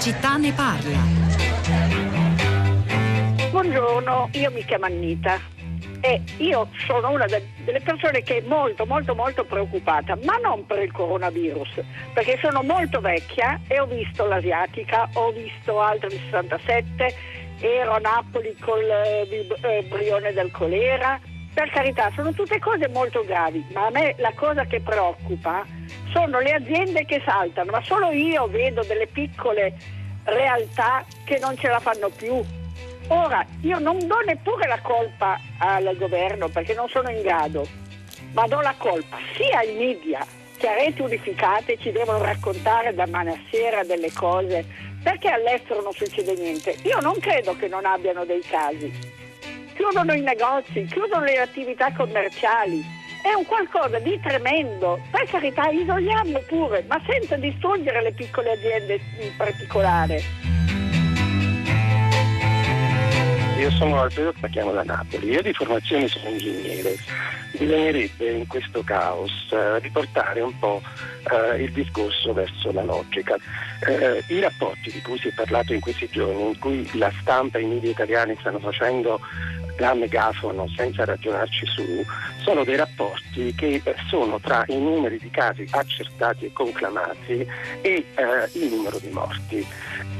città ne parla. Buongiorno, io mi chiamo Annita e io sono una de- delle persone che è molto molto molto preoccupata, ma non per il coronavirus, perché sono molto vecchia e ho visto l'asiatica, ho visto altre 67, ero a Napoli col eh, eh, brione del colera, per carità sono tutte cose molto gravi, ma a me la cosa che preoccupa sono le aziende che saltano, ma solo io vedo delle piccole realtà che non ce la fanno più. Ora, io non do neppure la colpa al governo perché non sono in grado, ma do la colpa sia ai media che a reti unificate ci devono raccontare da sera delle cose perché all'estero non succede niente. Io non credo che non abbiano dei casi. Chiudono i negozi, chiudono le attività commerciali, è un qualcosa di tremendo. Per carità, isoliamo pure, ma senza distruggere le piccole aziende in particolare. Io sono Alfredo chiamo da Napoli, io di formazione sono ingegnere. Bisognerebbe in questo caos eh, riportare un po' eh, il discorso verso la logica. Eh, I rapporti di cui si è parlato in questi giorni, in cui la stampa e i media italiani stanno facendo da megafono senza ragionarci su, sono dei rapporti che eh, sono tra i numeri di casi accertati e conclamati e eh, il numero di morti.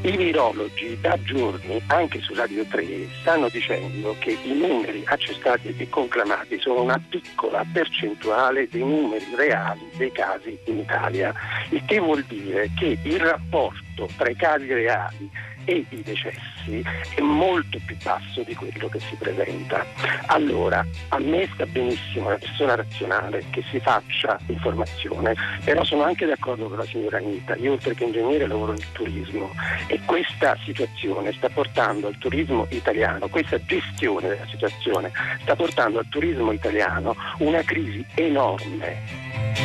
I virologi da giorni, anche su Radio 3, stanno dicendo che i numeri accertati e conclamati sono una piccola percentuale dei numeri reali dei casi in Italia, il che vuol dire che il rapporto tra i casi reali e i decessi è molto più basso di quello che si presenta. Allora, a me sta benissimo una persona razionale che si faccia informazione, però sono anche d'accordo con la signora Anita, io oltre che ingegnere lavoro nel turismo e questa situazione sta portando al turismo italiano, questa gestione della situazione sta portando al turismo italiano una crisi enorme.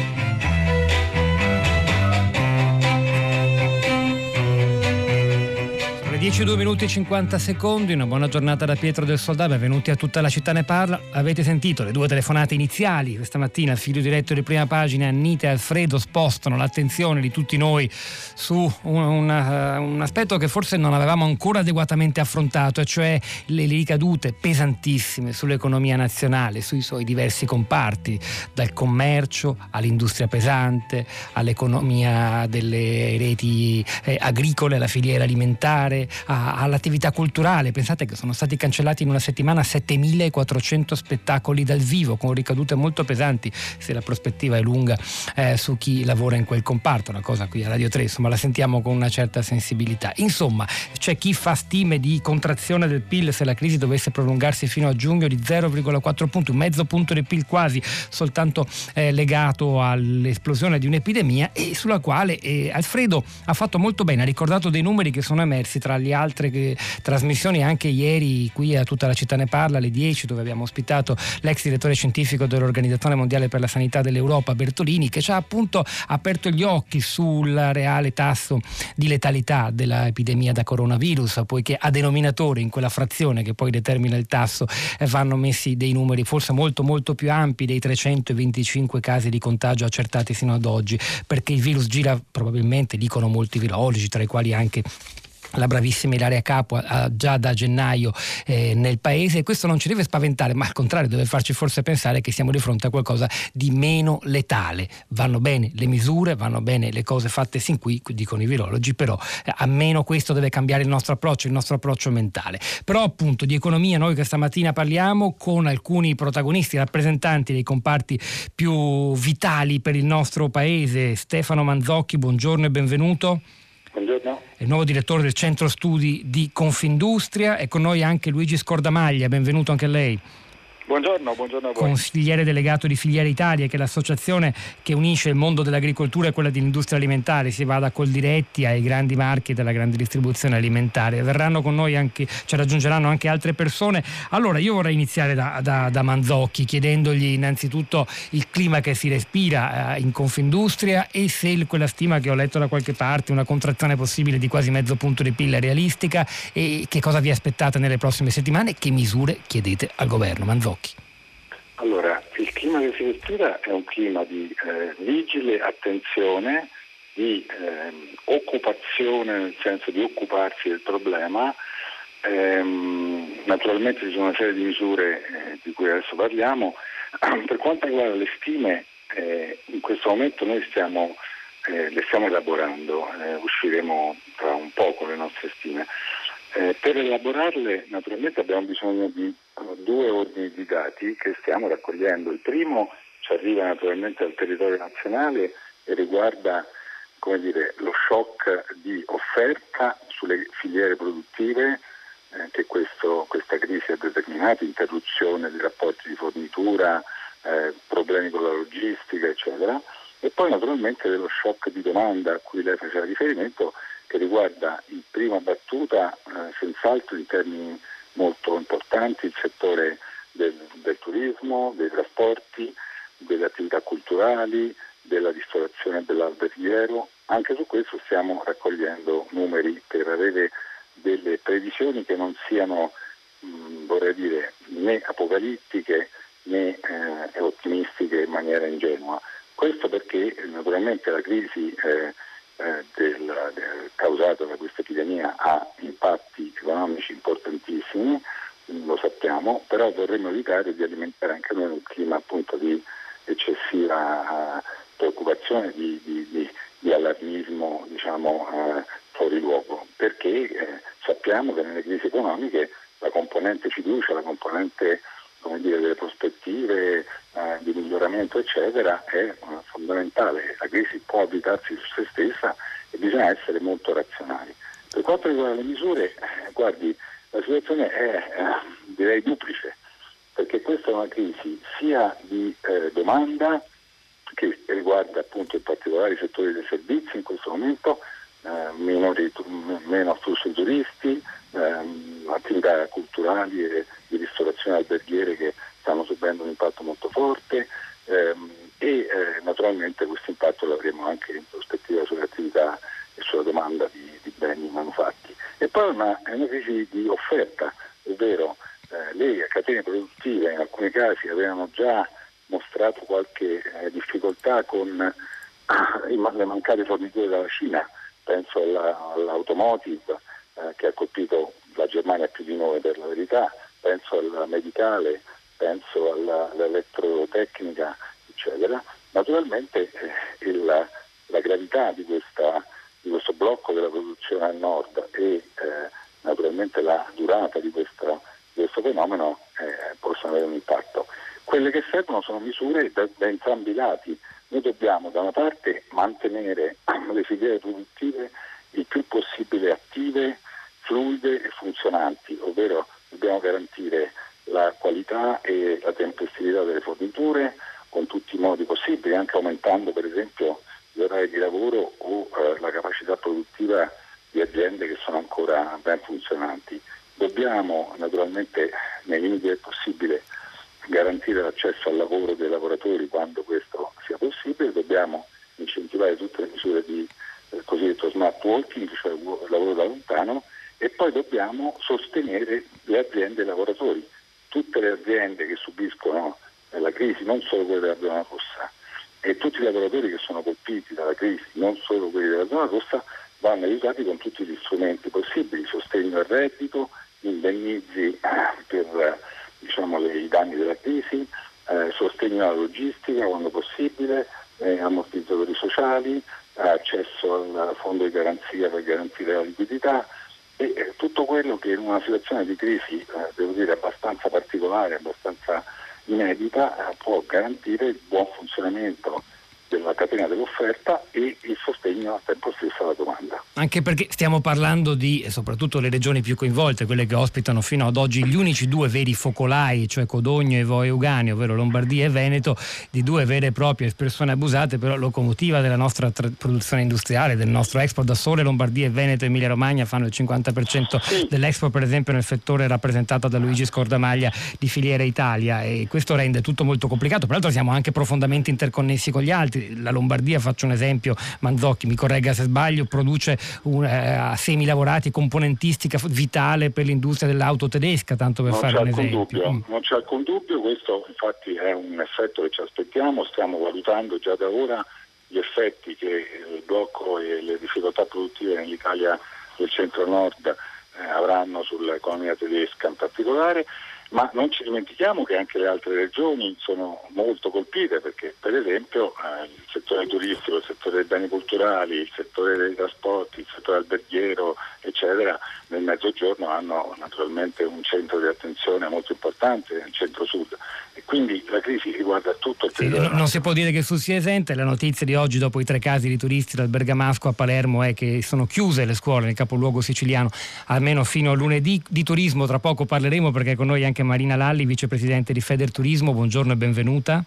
10, 2 minuti e 50 secondi, una buona giornata da Pietro del Soldato, benvenuti a tutta la città ne parla. Avete sentito le due telefonate iniziali questa mattina, il figlio diretto di prima pagina, Annita e Alfredo spostano l'attenzione di tutti noi su un, una, un aspetto che forse non avevamo ancora adeguatamente affrontato, e cioè le ricadute pesantissime sull'economia nazionale, sui suoi diversi comparti, dal commercio all'industria pesante, all'economia delle reti eh, agricole, alla filiera alimentare, a, all'attività culturale. Pensate che sono stati cancellati in una settimana 7400 spettacoli dal vivo con ricadute molto pesanti se la prospettiva è lunga eh, su chi lavora in quel comparto, una cosa qui a Radio 3 insomma la sentiamo con una certa sensibilità. Insomma c'è chi fa stime di contrazione del PIL se la crisi dovesse prolungarsi fino a giugno di 0,4 punti, un mezzo punto del PIL quasi soltanto eh, legato all'esplosione di un'epidemia e sulla quale eh, Alfredo ha fatto molto bene, ha ricordato dei numeri che sono emersi tra le altre che, trasmissioni anche ieri qui a tutta la città ne parla alle 10 dove abbiamo ospitato l'ex direttore scientifico dell'Organizzazione Mondiale per la Sanità dell'Europa Bertolini che ci ha appunto aperto gli occhi sul reale tasso di letalità dell'epidemia da coronavirus poiché a denominatore in quella frazione che poi determina il tasso eh, vanno messi dei numeri forse molto molto più ampi dei 325 casi di contagio accertati sino ad oggi perché il virus gira probabilmente dicono molti virologi tra i quali anche la bravissima Ilaria Capo già da gennaio eh, nel paese. E questo non ci deve spaventare ma al contrario deve farci forse pensare che siamo di fronte a qualcosa di meno letale. Vanno bene le misure vanno bene le cose fatte sin qui dicono i virologi però eh, a meno questo deve cambiare il nostro approccio il nostro approccio mentale. Però appunto di economia noi questa mattina parliamo con alcuni protagonisti rappresentanti dei comparti più vitali per il nostro paese. Stefano Manzocchi buongiorno e benvenuto. Buongiorno. È il nuovo direttore del centro studi di Confindustria e con noi anche Luigi Scordamaglia, benvenuto anche a lei. Buongiorno, buongiorno a voi. Consigliere delegato di Filiera Italia, che è l'associazione che unisce il mondo dell'agricoltura e quella dell'industria alimentare. Si va da Coldiretti ai grandi marchi della grande distribuzione alimentare. Verranno con noi anche, ci raggiungeranno anche altre persone. Allora, io vorrei iniziare da, da, da Manzocchi, chiedendogli innanzitutto il clima che si respira eh, in Confindustria e se quella stima che ho letto da qualche parte, una contrazione possibile di quasi mezzo punto di PIL è realistica e che cosa vi aspettate nelle prossime settimane e che misure chiedete al governo. Manzocchi occhi? Allora, il clima si respira è un clima di eh, vigile attenzione di eh, occupazione nel senso di occuparsi del problema. Ehm, naturalmente ci sono una serie di misure eh, di cui adesso parliamo. Per quanto riguarda le stime, eh, in questo momento noi stiamo, eh, le stiamo elaborando, eh, usciremo tra un po' con le nostre stime. Eh, per elaborarle naturalmente abbiamo bisogno di due ordini di dati che stiamo raccogliendo. Il primo ci arriva naturalmente dal territorio nazionale e riguarda dire, lo shock di offerta sulle filiere produttive eh, che questo, questa crisi ha determinato, interruzione dei rapporti di fornitura, eh, problemi con la logistica, eccetera. E poi naturalmente dello shock di domanda a cui lei faceva riferimento, che riguarda in prima battuta, eh, senz'altro in termini molto importanti, il settore del, del turismo, dei trasporti, delle attività culturali, della ristorazione dell'alberghiero. Anche su questo stiamo raccogliendo numeri per avere delle previsioni che non siano, mh, vorrei dire, né apocalittiche né eh, ottimistiche in maniera ingenua. Questo perché naturalmente la crisi eh, eh, del, del, causata da questa epidemia ha impatti economici importantissimi, lo sappiamo, però vorremmo evitare di alimentare anche noi un clima appunto di eccessiva uh, preoccupazione, di, di, di, di, allarmismo diciamo, uh, fuori luogo, perché eh, sappiamo che nelle crisi economiche la componente fiducia, la componente dire, delle prospettive eh, di miglioramento eccetera è eh, fondamentale. La crisi può abitarsi su se stessa e bisogna essere molto razionali. Per quanto riguarda le misure, eh, guardi, la situazione è eh, direi duplice, perché questa è una crisi sia di eh, domanda che riguarda appunto in particolare i settori dei servizi in questo momento, eh, minori, meno afflusso di turisti, ehm, attività culturali e di ristorazione alberghiere che stanno subendo un impatto molto forte ehm, e eh, naturalmente questo impatto lo avremo anche in prospettiva sulle attività e sulla domanda di, di beni manufatti. Una, è una crisi di offerta, ovvero eh, le catene produttive in alcuni casi avevano già mostrato qualche eh, difficoltà con eh, le mancate forniture dalla Cina, penso alla, all'automotive eh, che ha colpito la Germania più di noi per la verità, penso alla medicale, penso alla, all'elettrotecnica, eccetera. Naturalmente eh, il, la gravità di, questa, di, questo blocco della produzione al nord e eh, naturalmente la durata di, questa, di questo fenomeno eh, possono avere un impatto. Quelle che servono sono misure da, da entrambi i lati. Noi dobbiamo da una parte mantenere le filiere produttive il più possibile attive, fluide e funzionanti, ovvero dobbiamo garantire la qualità e la tempestività delle forniture con tutti i modi possibili, anche aumentando per esempio gli orari di lavoro o eh, la capacità produttiva di aziende che sono ancora ben funzionanti. Dobbiamo naturalmente nei limiti del possibile garantire l'accesso al lavoro dei lavoratori quando questo sia possibile, dobbiamo incentivare tutte le misure di eh, cosiddetto smart working, cioè lavoro da lontano, e poi dobbiamo sostenere le aziende e i lavoratori. Tutte le aziende che subiscono eh, la crisi, non solo quelle della zona rossa, e tutti i lavoratori che sono colpiti dalla crisi, non solo quelli della zona rossa, vanno aiutati con tutti gli strumenti possibili, sostegno al reddito, indennizi eh, per diciamo, i danni della crisi, eh, sostegno alla logistica quando possibile, eh, ammortizzatori sociali, accesso al fondo di garanzia per garantire la liquidità e eh, tutto quello che in una situazione di crisi, eh, devo dire, abbastanza particolare, abbastanza inedita, eh, può garantire il buon funzionamento della catena dell'offerta e il sostegno al tempo stesso alla domanda. Anche perché stiamo parlando di soprattutto le regioni più coinvolte, quelle che ospitano fino ad oggi gli unici due veri focolai, cioè Codogno e Voi Ugani, ovvero Lombardia e Veneto, di due vere e proprie espressioni abusate, però locomotiva della nostra tra- produzione industriale, del nostro export. Da sole Lombardia e Veneto e Emilia Romagna fanno il 50% sì. dell'export, per esempio, nel settore rappresentato da Luigi Scordamaglia di Filiera Italia e questo rende tutto molto complicato. Peraltro siamo anche profondamente interconnessi con gli altri la Lombardia, faccio un esempio, Manzocchi mi corregga se sbaglio, produce un, eh, semi lavorati, componentistica vitale per l'industria dell'auto tedesca, tanto per non fare un esempio. Dubbio, mm. Non c'è alcun dubbio, questo infatti è un effetto che ci aspettiamo, stiamo valutando già da ora gli effetti che il blocco e le difficoltà produttive nell'Italia del centro-nord eh, avranno sull'economia tedesca in particolare ma non ci dimentichiamo che anche le altre regioni sono molto colpite perché per esempio eh, il settore turistico, il settore dei beni culturali, il settore dei trasporti, il settore alberghiero eccetera nel mezzogiorno hanno naturalmente un centro di attenzione molto importante nel centro-sud e quindi la crisi riguarda tutto il sì, territorio. Non si può dire che su sia esente, la notizia di oggi dopo i tre casi di turisti dal Bergamasco a Palermo è che sono chiuse le scuole nel capoluogo siciliano almeno fino a lunedì. Di turismo tra poco parleremo perché con noi anche Marina Lalli, vicepresidente di Federturismo, buongiorno e benvenuta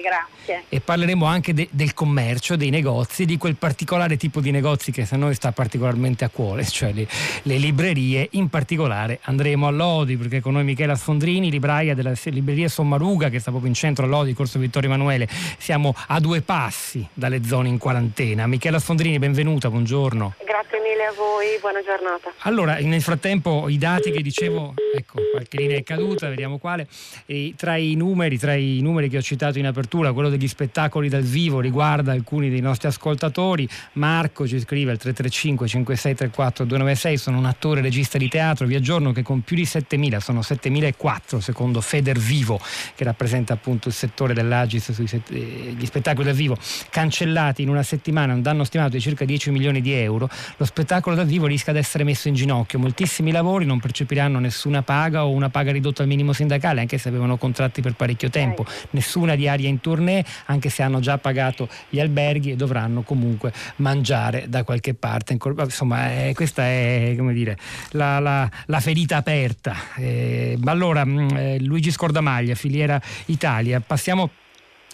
grazie. E parleremo anche de- del commercio, dei negozi, di quel particolare tipo di negozi che a noi sta particolarmente a cuore, cioè le, le librerie. In particolare andremo a Lodi, perché con noi Michela Sfondrini, libraia della libreria Sommaruga, che sta proprio in centro a Lodi, Corso Vittorio Emanuele. Siamo a due passi dalle zone in quarantena. Michela Sfondrini, benvenuta, buongiorno. Grazie mille a voi, buona giornata. Allora, nel frattempo i dati che dicevo, ecco, qualche linea è caduta, vediamo quale. E tra i numeri, tra i numeri che ho citato in apertura, apertura, quello degli spettacoli dal vivo, riguarda alcuni dei nostri ascoltatori. Marco ci scrive al 335 5634 296, sono un attore regista di teatro, vi aggiorno che con più di 7000, sono 7004 secondo Feder Vivo, che rappresenta appunto il settore dell'Agis sugli eh, spettacoli dal vivo, cancellati in una settimana, un danno stimato di circa 10 milioni di euro, lo spettacolo dal vivo rischia di essere messo in ginocchio, moltissimi lavori non percepiranno nessuna paga o una paga ridotta al minimo sindacale, anche se avevano contratti per parecchio tempo, nessuna diaria in tournée, anche se hanno già pagato gli alberghi e dovranno comunque mangiare da qualche parte. Insomma, eh, questa è dire, la, la, la, ferita aperta. Eh, allora, mm, eh, Luigi Scordamaglia, filiera Italia, passiamo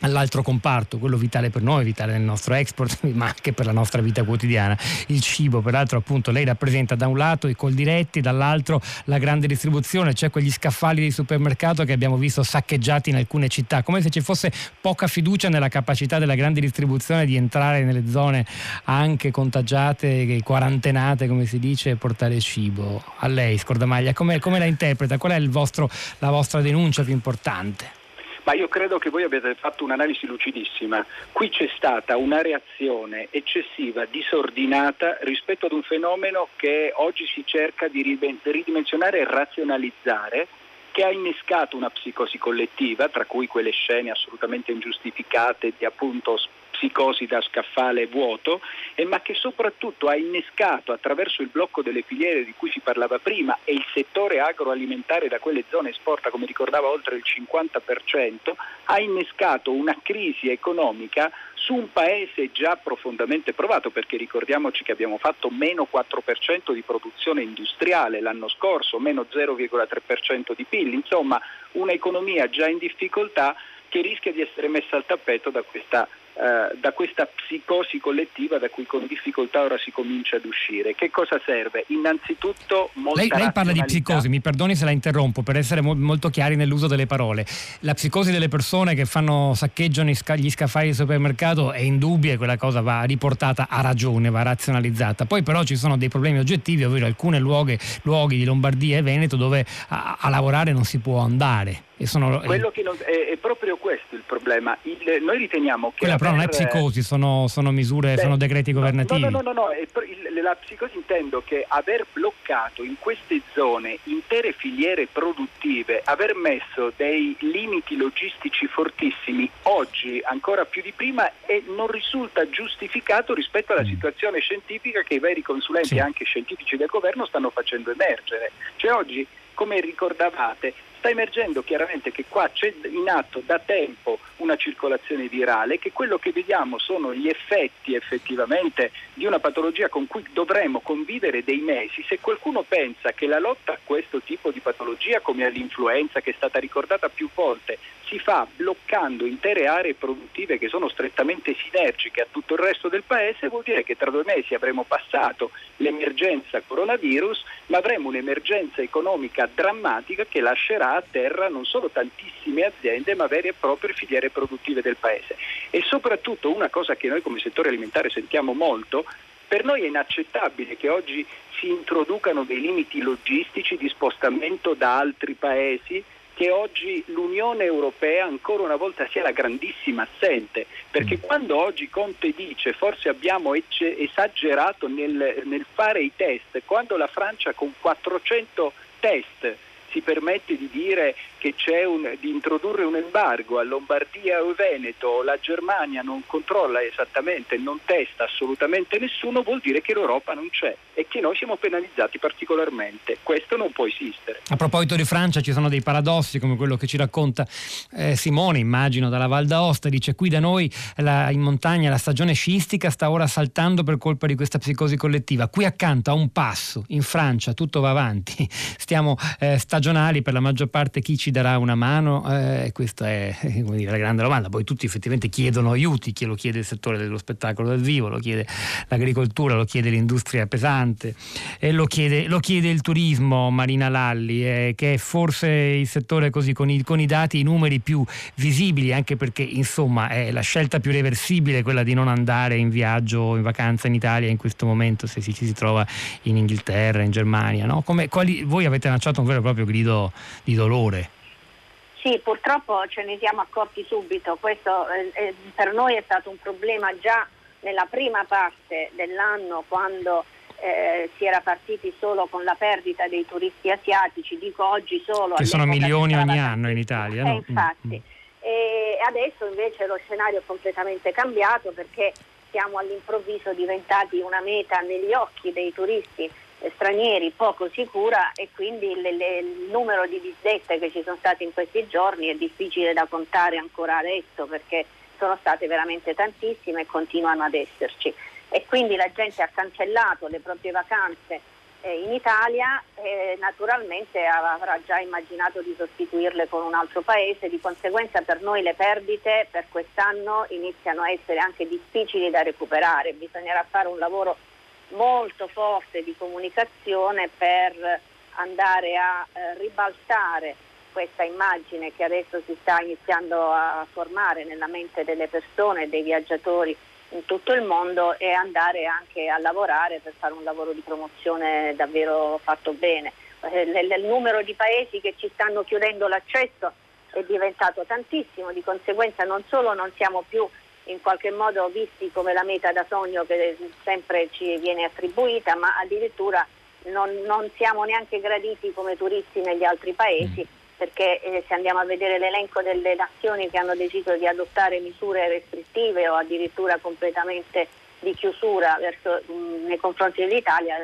all'altro comparto, quello vitale per noi, vitale nel nostro export, ma anche per la nostra vita quotidiana, il cibo. Peraltro, appunto, lei rappresenta da un lato i coldiretti, dall'altro la grande distribuzione, cioè quegli scaffali di supermercato che abbiamo visto saccheggiati in alcune città, come se ci fosse poca fiducia nella capacità della grande distribuzione di entrare nelle zone anche contagiate, quarantenate, come si dice, e portare cibo. A lei, Scordamaglia, come, come la interpreta? Qual è vostro, la vostra denuncia più importante? Ma io credo che voi abbiate fatto un'analisi lucidissima. Qui c'è stata una reazione eccessiva, disordinata rispetto ad un fenomeno che oggi si cerca di ridimensionare e razionalizzare che ha innescato una psicosi collettiva, tra cui quelle scene assolutamente ingiustificate di appunto psicosi da scaffale vuoto, eh, ma che soprattutto ha innescato attraverso il blocco delle filiere di cui si parlava prima e il settore agroalimentare da quelle zone esporta, come ricordava, oltre il 50%, ha innescato una crisi economica su un paese già profondamente provato, perché ricordiamoci che abbiamo fatto meno 4% di produzione industriale l'anno scorso, meno 0,3% di PIL, insomma un'economia già in difficoltà che rischia di essere messa al tappeto da questa eh, da questa psicosi collettiva da cui con difficoltà ora si comincia ad uscire. Che cosa serve? Innanzitutto molta lei, lei parla di psicosi, mi perdoni se la interrompo per essere mo- molto chiari nell'uso delle parole. La psicosi delle persone che fanno, saccheggiano gli scaffali del supermercato è indubbia e quella cosa va riportata a ragione, va razionalizzata. Poi però ci sono dei problemi oggettivi, ovvero alcuni luoghi, luoghi di Lombardia e Veneto dove a, a lavorare non si può andare. Sono... Non, è, è, proprio questo il problema. Il, noi riteniamo che. Quella però non è psicosi, sono, sono misure, beh, sono decreti governativi. No, no, no, no, no il, la psicosi intendo che aver bloccato in queste zone intere filiere produttive, aver messo dei limiti logistici fortissimi oggi ancora più di prima e non risulta giustificato rispetto alla mm. situazione scientifica che i veri consulenti sì. anche scientifici del governo stanno facendo emergere. Cioè oggi, come ricordavate, sta emergendo chiaramente che qua c'è in atto da tempo una circolazione virale, che quello che vediamo sono gli effetti effettivamente di una patologia con cui dovremo convivere dei mesi. Se qualcuno pensa che la lotta a questo tipo di patologia, come all'influenza che è stata ricordata più volte, si fa bloccando intere aree produttive che sono strettamente sinergiche a tutto il resto del paese, vuol dire che tra due mesi avremo passato l'emergenza coronavirus, ma avremo un'emergenza economica drammatica che lascerà a terra non solo tantissime aziende, ma vere e proprie filiere produttive del paese. E soprattutto una cosa che noi come settore alimentare sentiamo molto, per noi è inaccettabile che oggi si introducano dei limiti logistici di spostamento da altri paesi che oggi l'Unione Europea ancora una volta sia la grandissima assente, perché mm. quando oggi Conte dice forse abbiamo esagerato nel, nel fare i test, quando la Francia con 400 test si permette di dire che c'è un, di introdurre un embargo a Lombardia o Veneto, la Germania non controlla esattamente, non testa assolutamente nessuno, vuol dire che l'Europa non c'è e che noi siamo penalizzati particolarmente. Questo non può esistere. A proposito di Francia ci sono dei paradossi come quello che ci racconta eh, Simone, immagino, dalla Val d'Aosta, dice qui da noi la, in montagna la stagione sciistica sta ora saltando per colpa di questa psicosi collettiva. Qui accanto a un passo, in Francia, tutto va avanti, stiamo eh, stagionali per la maggior parte chi ci ci darà una mano? Eh, questa è dire, la grande domanda. Poi tutti effettivamente chiedono aiuti, chi lo chiede il settore dello spettacolo dal vivo, lo chiede l'agricoltura, lo chiede l'industria pesante, e lo, chiede, lo chiede il turismo, Marina Lalli, eh, che è forse il settore così con i, con i dati, i numeri più visibili, anche perché insomma è la scelta più reversibile quella di non andare in viaggio, in vacanza in Italia in questo momento, se ci si trova in Inghilterra, in Germania. No? Come, quali, voi avete lanciato un vero e proprio grido di dolore. Sì, purtroppo ce ne siamo accorti subito, questo eh, eh, per noi è stato un problema già nella prima parte dell'anno quando eh, si era partiti solo con la perdita dei turisti asiatici, dico oggi solo... Che sono milioni ogni anno in Italia. No? Eh, infatti. Mm. E adesso invece lo scenario è completamente cambiato perché siamo all'improvviso diventati una meta negli occhi dei turisti stranieri poco sicura e quindi le, le, il numero di disdette che ci sono state in questi giorni è difficile da contare ancora adesso perché sono state veramente tantissime e continuano ad esserci. E quindi la gente ha cancellato le proprie vacanze eh, in Italia e naturalmente avrà già immaginato di sostituirle con un altro paese, di conseguenza per noi le perdite per quest'anno iniziano a essere anche difficili da recuperare, bisognerà fare un lavoro molto forte di comunicazione per andare a eh, ribaltare questa immagine che adesso si sta iniziando a formare nella mente delle persone dei viaggiatori in tutto il mondo e andare anche a lavorare per fare un lavoro di promozione davvero fatto bene. Eh, il numero di paesi che ci stanno chiudendo l'accesso è diventato tantissimo, di conseguenza non solo non siamo più in qualche modo visti come la meta da sogno che sempre ci viene attribuita, ma addirittura non, non siamo neanche graditi come turisti negli altri paesi. Mm. Perché eh, se andiamo a vedere l'elenco delle nazioni che hanno deciso di adottare misure restrittive o addirittura completamente di chiusura verso, nei confronti dell'Italia,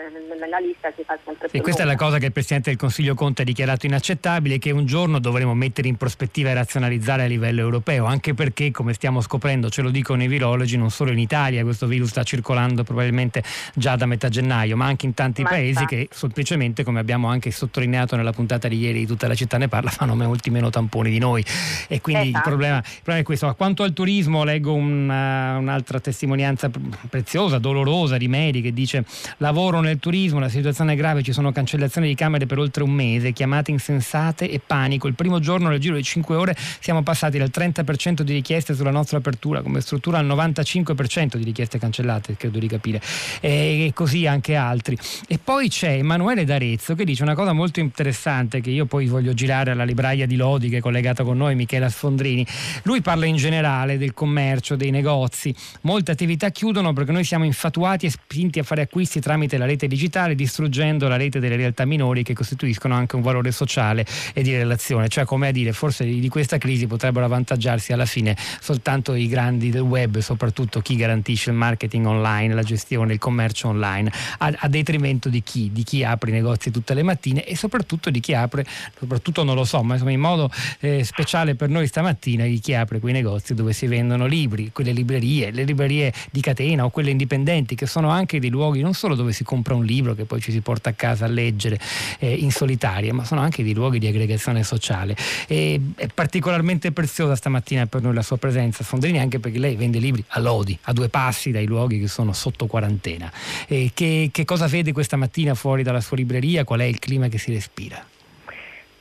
la lista si fa sempre più. E questa lunga. è la cosa che il Presidente del Consiglio Conte ha dichiarato inaccettabile, che un giorno dovremo mettere in prospettiva e razionalizzare a livello europeo, anche perché, come stiamo scoprendo, ce lo dicono i virologi, non solo in Italia questo virus sta circolando probabilmente già da metà gennaio, ma anche in tanti ma paesi sta. che semplicemente, come abbiamo anche sottolineato nella puntata di ieri di tutta la città ne parla, fanno molti meno tamponi di noi. E quindi esatto. il, problema, il, problema, è questo. Quanto al turismo, leggo una, un'altra testimonianza preziosa, dolorosa di Mary che dice lavoro nel turismo, la situazione è grave, ci sono cancellazioni di camere per oltre un mese, chiamate insensate e panico. Il primo giorno nel giro di 5 ore siamo passati dal 30% di richieste sulla nostra apertura come struttura al 95% di richieste cancellate, credo di capire, e così anche altri. E poi c'è Emanuele D'Arezzo che dice una cosa molto interessante che io poi voglio girare alla libraia di Lodi che è collegata con noi, Michela Sfondrini. Lui parla in generale del commercio, dei negozi. Molte attività chiudono perché noi siamo infatuati e spinti a fare acquisti tramite la rete digitale, distruggendo la rete delle realtà minori che costituiscono anche un valore sociale e di relazione. Cioè, come a dire, forse di questa crisi potrebbero avvantaggiarsi alla fine soltanto i grandi del web, soprattutto chi garantisce il marketing online, la gestione, il commercio online, a, a detrimento di chi? Di chi apre i negozi tutte le mattine e soprattutto di chi apre, soprattutto non lo so, ma insomma in modo eh, speciale per noi stamattina, di chi apre quei negozi dove si vendono libri, quelle librerie, le librerie di catena o quelle indipendenti che sono anche dei luoghi non solo dove si compra un libro che poi ci si porta a casa a leggere eh, in solitaria, ma sono anche dei luoghi di aggregazione sociale. E è particolarmente preziosa stamattina per noi la sua presenza, Sondrini, anche perché lei vende libri a Lodi, a due passi dai luoghi che sono sotto quarantena. E che, che cosa vede questa mattina fuori dalla sua libreria? Qual è il clima che si respira?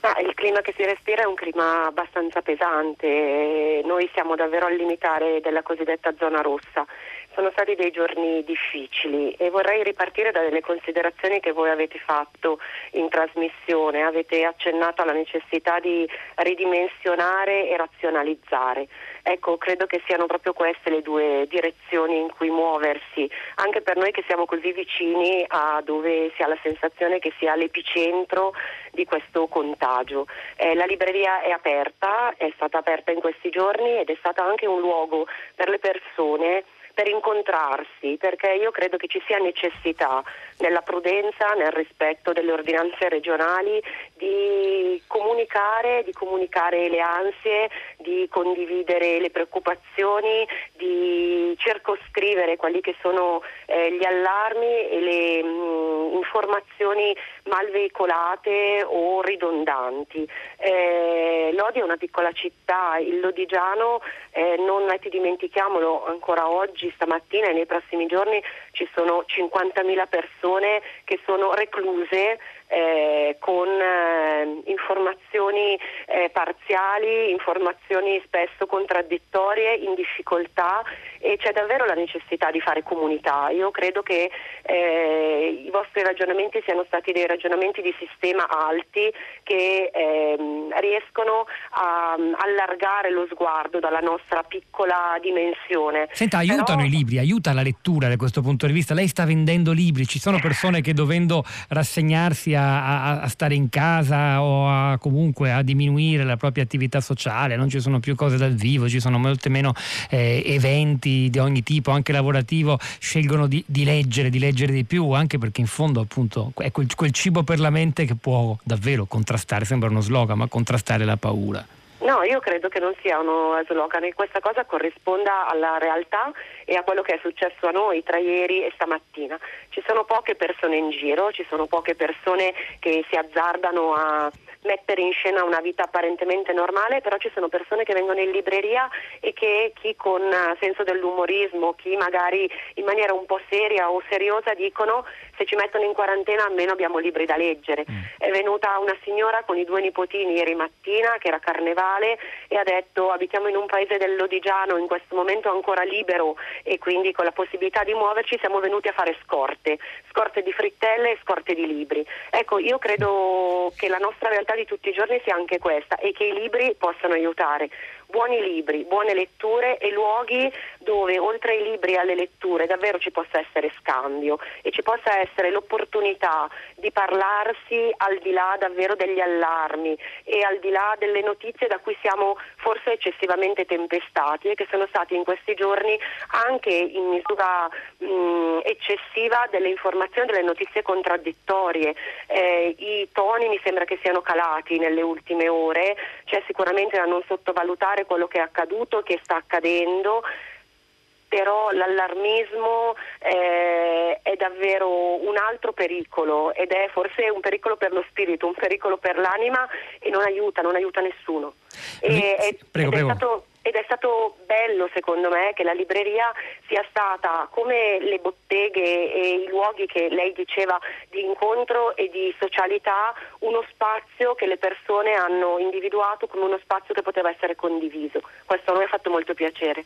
Ah, il clima che si respira è un clima abbastanza pesante, noi siamo davvero al limitare della cosiddetta zona rossa sono stati dei giorni difficili e vorrei ripartire da delle considerazioni che voi avete fatto in trasmissione. Avete accennato alla necessità di ridimensionare e razionalizzare. Ecco, credo che siano proprio queste le due direzioni in cui muoversi, anche per noi che siamo così vicini a dove si ha la sensazione che sia l'epicentro di questo contagio. Eh, la libreria è aperta, è stata aperta in questi giorni ed è stata anche un luogo per le persone per incontrarsi, perché io credo che ci sia necessità nella prudenza, nel rispetto delle ordinanze regionali, di comunicare, di comunicare le ansie, di condividere le preoccupazioni, di circoscrivere quelli che sono eh, gli allarmi e le mh, mm, informazioni mal veicolate o ridondanti. Eh, Lodi è una piccola città, il Lodigiano, eh, non ti dimentichiamolo ancora oggi, stamattina e nei prossimi giorni ci sono 50.000 persone che sono recluse eh, con eh, informazioni eh, parziali, informazioni spesso contraddittorie, in difficoltà e c'è davvero la necessità di fare comunità. Io credo che eh, i vostri ragionamenti siano stati dei ragionamenti di sistema alti che ehm, riescono a um, allargare lo sguardo dalla nostra piccola dimensione. Senta, aiutano Però... i libri, aiuta la lettura da questo punto di vista. Lei sta vendendo libri, ci sono persone che dovendo rassegnarsi a a, a, stare in casa o a, comunque a diminuire la propria attività sociale, non ci sono più cose dal vivo, ci sono molte meno eh, eventi di ogni tipo, anche lavorativo, scelgono di, di, leggere, di leggere di più, anche perché in fondo appunto è quel, quel cibo per la mente che può davvero contrastare, sembra uno slogan, ma contrastare la paura. No, io credo che non sia uno slogan e questa cosa corrisponda alla realtà e a quello che è successo a noi tra ieri e stamattina. Ci sono poche persone in giro, ci sono poche persone che si azzardano a mettere in scena una vita apparentemente normale, però ci sono persone che vengono in libreria e che chi con senso dell'umorismo, chi magari in maniera un po' seria o seriosa dicono se ci mettono in quarantena almeno abbiamo libri da leggere. Mm. È venuta una signora con i due nipotini ieri mattina, che era carnevale, e ha detto abitiamo in un paese del Lodigiano in questo momento ancora libero e quindi con la possibilità di muoverci siamo venuti a fare scorte, scorte di frittelle e scorte di libri. Ecco, io credo che la nostra realtà di tutti i giorni sia anche questa e che i libri possano aiutare buoni libri, buone letture e luoghi dove oltre ai libri e alle letture davvero ci possa essere scambio e ci possa essere l'opportunità di parlarsi al di là davvero degli allarmi e al di là delle notizie da cui siamo forse eccessivamente tempestati e che sono stati in questi giorni anche in misura mh, eccessiva delle informazioni, delle notizie contraddittorie. Eh, I toni mi sembra che siano calati nelle ultime ore, c'è sicuramente da non sottovalutare raccontare quello che è accaduto, che sta accadendo, però l'allarmismo eh, è davvero un altro pericolo ed è forse un pericolo per lo spirito, un pericolo per l'anima e non aiuta, non aiuta nessuno. E, e, prego, prego. È stato, ed è stato bello secondo me che la libreria sia stata come le botteghe e i luoghi che lei diceva di incontro e di socialità, uno spazio che le persone hanno individuato come uno spazio che poteva essere condiviso. Questo a noi ha fatto molto piacere.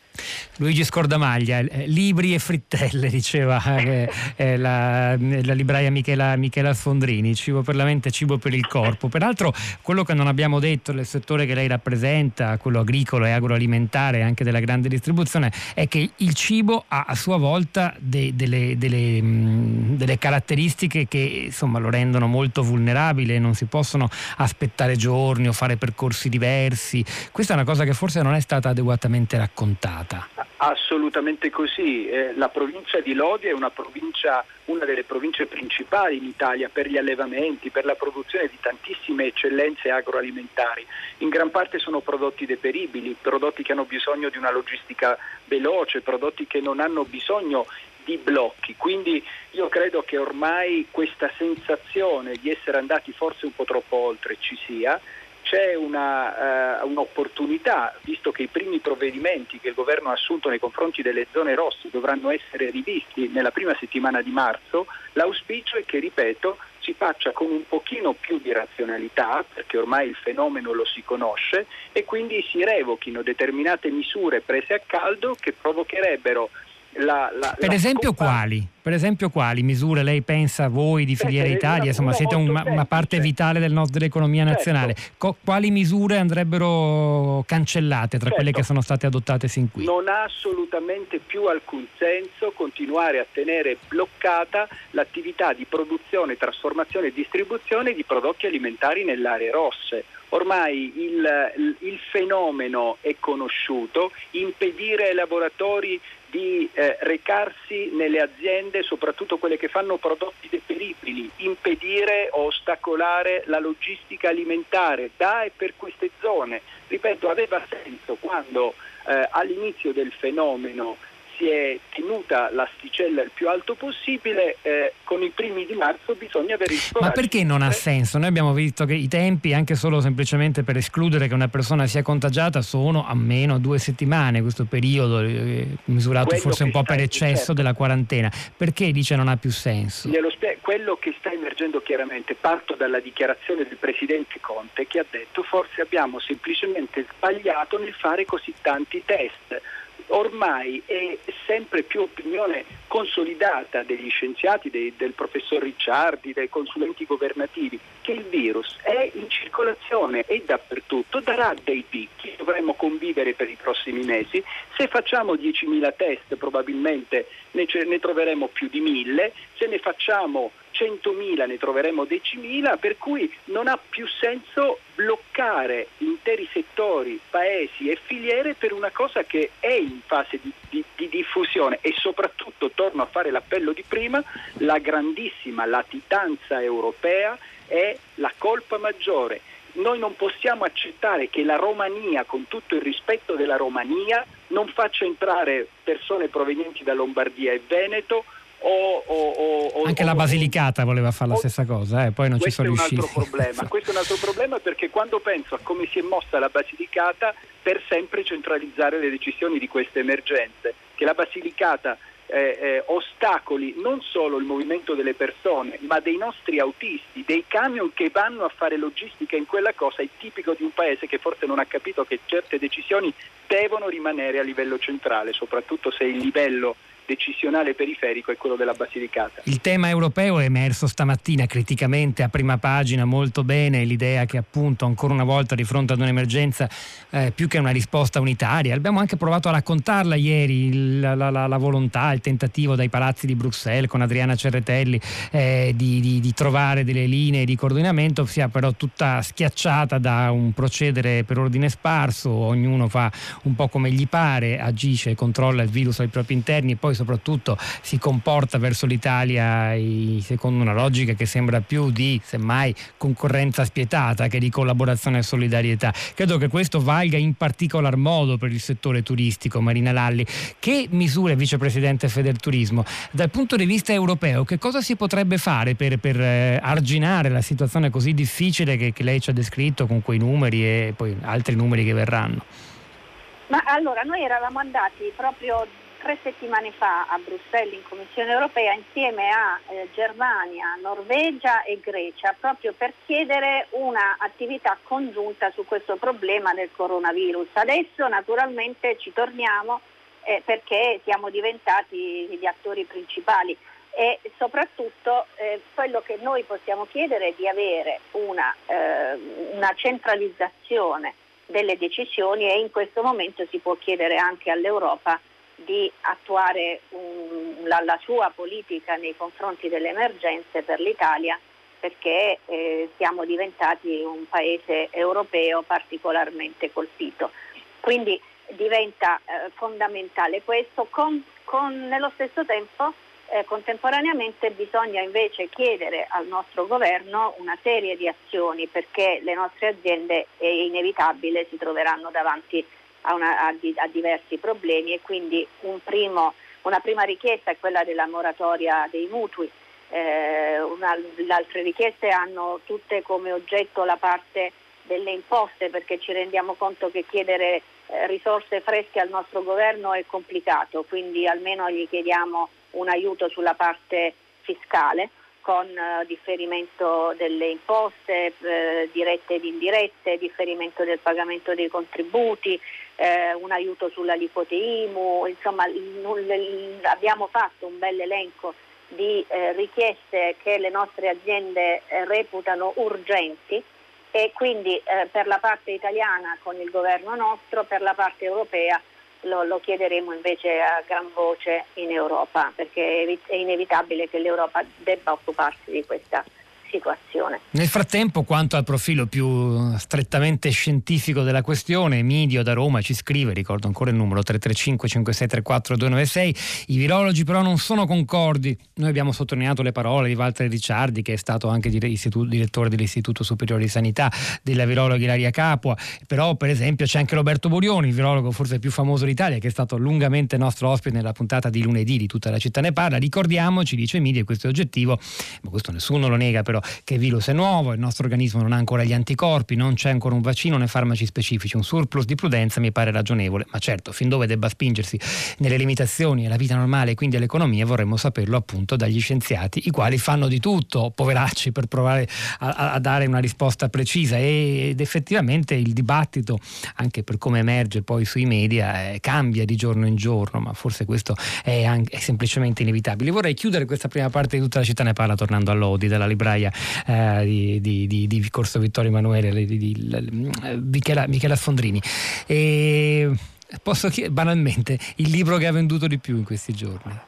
Luigi Scordamaglia, eh, libri e frittelle, diceva eh, eh, la, la, libraia Michela, Michela Sfondrini, cibo per la mente, cibo per il corpo. Peraltro quello che non abbiamo detto nel settore che lei rappresenta, quello agricolo e agroalimentare, alimentare anche della grande distribuzione è che il cibo ha a sua volta de, delle, delle, mh, delle, caratteristiche che insomma, lo rendono molto vulnerabile, non si possono aspettare giorni o fare percorsi diversi. Questa è una cosa che forse non è stata adeguatamente raccontata. Assolutamente così. Eh, la provincia di Lodi è una una delle province principali in Italia per gli allevamenti, per la produzione di tantissime eccellenze agroalimentari. In gran parte sono prodotti deperibili, prodotti che hanno bisogno di una logistica veloce, prodotti che non hanno bisogno di blocchi. Quindi io credo che ormai questa sensazione di essere andati forse un po' troppo oltre ci sia c'è una, uh, un'opportunità, visto che i primi provvedimenti che il governo ha assunto nei confronti delle zone rosse dovranno essere rivisti nella prima settimana di marzo, l'auspicio è che, ripeto, si faccia con un pochino più di razionalità, perché ormai il fenomeno lo si conosce, e quindi si revochino determinate misure prese a caldo che provocherebbero la, la, per, esempio quali? per esempio quali? misure lei pensa voi di Filiera Italia? Insomma, siete una, una, parte vitale del nostro, dell'economia certo. nazionale. Co- quali misure andrebbero cancellate tra certo. quelle che sono state adottate sin qui? Non ha assolutamente più alcun senso continuare a tenere bloccata l'attività di produzione, trasformazione e distribuzione di prodotti alimentari nelle aree rosse ormai il, il, fenomeno è conosciuto, impedire ai lavoratori di eh, recarsi nelle aziende, soprattutto quelle che fanno prodotti deperibili, impedire o ostacolare la logistica alimentare da e per queste zone. Ripeto, aveva senso quando eh, all'inizio del fenomeno si è tenuta l'asticella il più alto possibile, eh, con i primi di marzo bisogna avere il coraggio. Ma perché non ha senso? Noi abbiamo visto che i tempi, anche solo semplicemente per escludere che una persona sia contagiata, sono a meno due settimane, questo periodo eh, misurato quello forse un po' per eccesso certo. della quarantena. Perché dice non ha più senso? Spie- quello che sta emergendo chiaramente, parto dalla dichiarazione del Presidente Conte che ha detto forse abbiamo semplicemente sbagliato nel fare così tanti test ormai è sempre più opinione consolidata degli scienziati, dei, del professor Ricciardi, dei consulenti governativi, che il virus è in circolazione e dappertutto, darà dei picchi, dovremo convivere per i prossimi mesi, se facciamo 10.000 test probabilmente ne, ne troveremo più di 1.000, se ne facciamo 100.000 ne troveremo 10.000, per cui non ha più senso bloccare interi settori, paesi e filiere per una cosa che è in fase di, di, di diffusione e soprattutto, torno a fare l'appello di prima, la grandissima latitanza europea è la colpa maggiore. Noi non possiamo accettare che la Romania, con tutto il rispetto della Romania, non faccia entrare persone provenienti da Lombardia e Veneto o, o, o, Anche la Basilicata voleva fare la stessa cosa, eh? poi non ci sono riusciti. Questo è un altro problema perché quando penso a come si è mossa la Basilicata per sempre centralizzare le decisioni di queste emergenze, che la Basilicata eh, eh, ostacoli non solo il movimento delle persone, ma dei nostri autisti, dei camion che vanno a fare logistica in quella cosa, è tipico di un paese che forse non ha capito che certe decisioni devono rimanere a livello centrale, soprattutto se il livello decisionale periferico è quello della Basilicata. Il tema europeo è emerso stamattina criticamente a prima pagina molto bene, l'idea che appunto ancora una volta di fronte ad un'emergenza eh, più che una risposta unitaria, abbiamo anche provato a raccontarla ieri, la, la, la, volontà, il tentativo dai palazzi di Bruxelles con Adriana Cerretelli eh, di, di, di trovare delle linee di coordinamento, sia però tutta schiacciata da un procedere per ordine sparso, ognuno fa un po' come gli pare, agisce, controlla il virus ai propri interni e poi soprattutto si comporta verso l'Italia secondo una logica che sembra più di, semmai, concorrenza spietata che di collaborazione e solidarietà. Credo che questo valga in particolar modo per il settore turistico, Marina Lalli. Che misure, vicepresidente Federturismo, dal punto di vista europeo, che cosa si potrebbe fare per, per eh, arginare la situazione così difficile che, che lei ci ha descritto con quei numeri e poi altri numeri che verranno? Ma allora, noi eravamo andati proprio tre settimane fa a Bruxelles in Commissione europea insieme a eh, Germania, Norvegia e Grecia proprio per chiedere un'attività congiunta su questo problema del coronavirus. Adesso naturalmente ci torniamo eh, perché siamo diventati gli attori principali e soprattutto eh, quello che noi possiamo chiedere è di avere una, eh, una centralizzazione delle decisioni e in questo momento si può chiedere anche all'Europa di attuare un, la, la, sua politica nei confronti delle emergenze per l'Italia perché eh, siamo diventati un paese europeo particolarmente colpito. Quindi diventa eh, fondamentale questo, con, con, nello stesso tempo eh, contemporaneamente bisogna invece chiedere al nostro governo una serie di azioni perché le nostre aziende è inevitabile si troveranno davanti a a, una, a, a diversi problemi e quindi un primo, una prima richiesta è quella della moratoria dei mutui. Eh, una, le altre richieste hanno tutte come oggetto la parte delle imposte perché ci rendiamo conto che chiedere eh, risorse fresche al nostro governo è complicato, quindi almeno gli chiediamo un aiuto sulla parte fiscale con eh, differimento delle imposte eh, dirette ed indirette, differimento del pagamento dei contributi, eh, un aiuto sull'aliquote IMU, insomma abbiamo fatto un bel elenco di eh, richieste che le nostre aziende eh, reputano urgenti e quindi eh, per la parte italiana con il governo nostro, per la parte europea lo, lo, chiederemo invece a gran voce in Europa perché è inevitabile che l'Europa debba occuparsi di questa situazione. Nel frattempo, quanto al profilo più strettamente scientifico della questione, Emidio da Roma ci scrive, ricordo ancora il numero 335 5634 296, i virologi però non sono concordi. Noi abbiamo sottolineato le parole di Walter Ricciardi, che è stato anche direttore dell'Istituto Superiore di Sanità, della virologa Ilaria Capua, però per esempio c'è anche Roberto Borioni, il virologo forse più famoso d'Italia, che è stato lungamente nostro ospite nella puntata di lunedì di tutta la città ne parla. Ricordiamoci, dice Emidio, questo è oggettivo, ma questo nessuno lo nega però, che il virus è nuovo, il nostro organismo non ha ancora gli anticorpi, non c'è ancora un vaccino né farmaci specifici, un surplus di prudenza mi pare ragionevole, ma certo, fin dove debba spingersi nelle limitazioni alla vita normale e quindi all'economia vorremmo saperlo appunto dagli scienziati, i quali fanno di tutto, poveracci, per provare a, a dare una risposta precisa. Ed effettivamente il dibattito, anche per come emerge poi sui media, eh, cambia di giorno in giorno, ma forse questo è, anche, è semplicemente inevitabile. Vorrei chiudere questa prima parte di tutta la città ne parla tornando all'Odi della libraia eh, di, di, di, di, Corso Vittorio Emanuele, di, di Michela, Michela Fondrini. E posso chiedere banalmente il libro che ha venduto di più in questi giorni?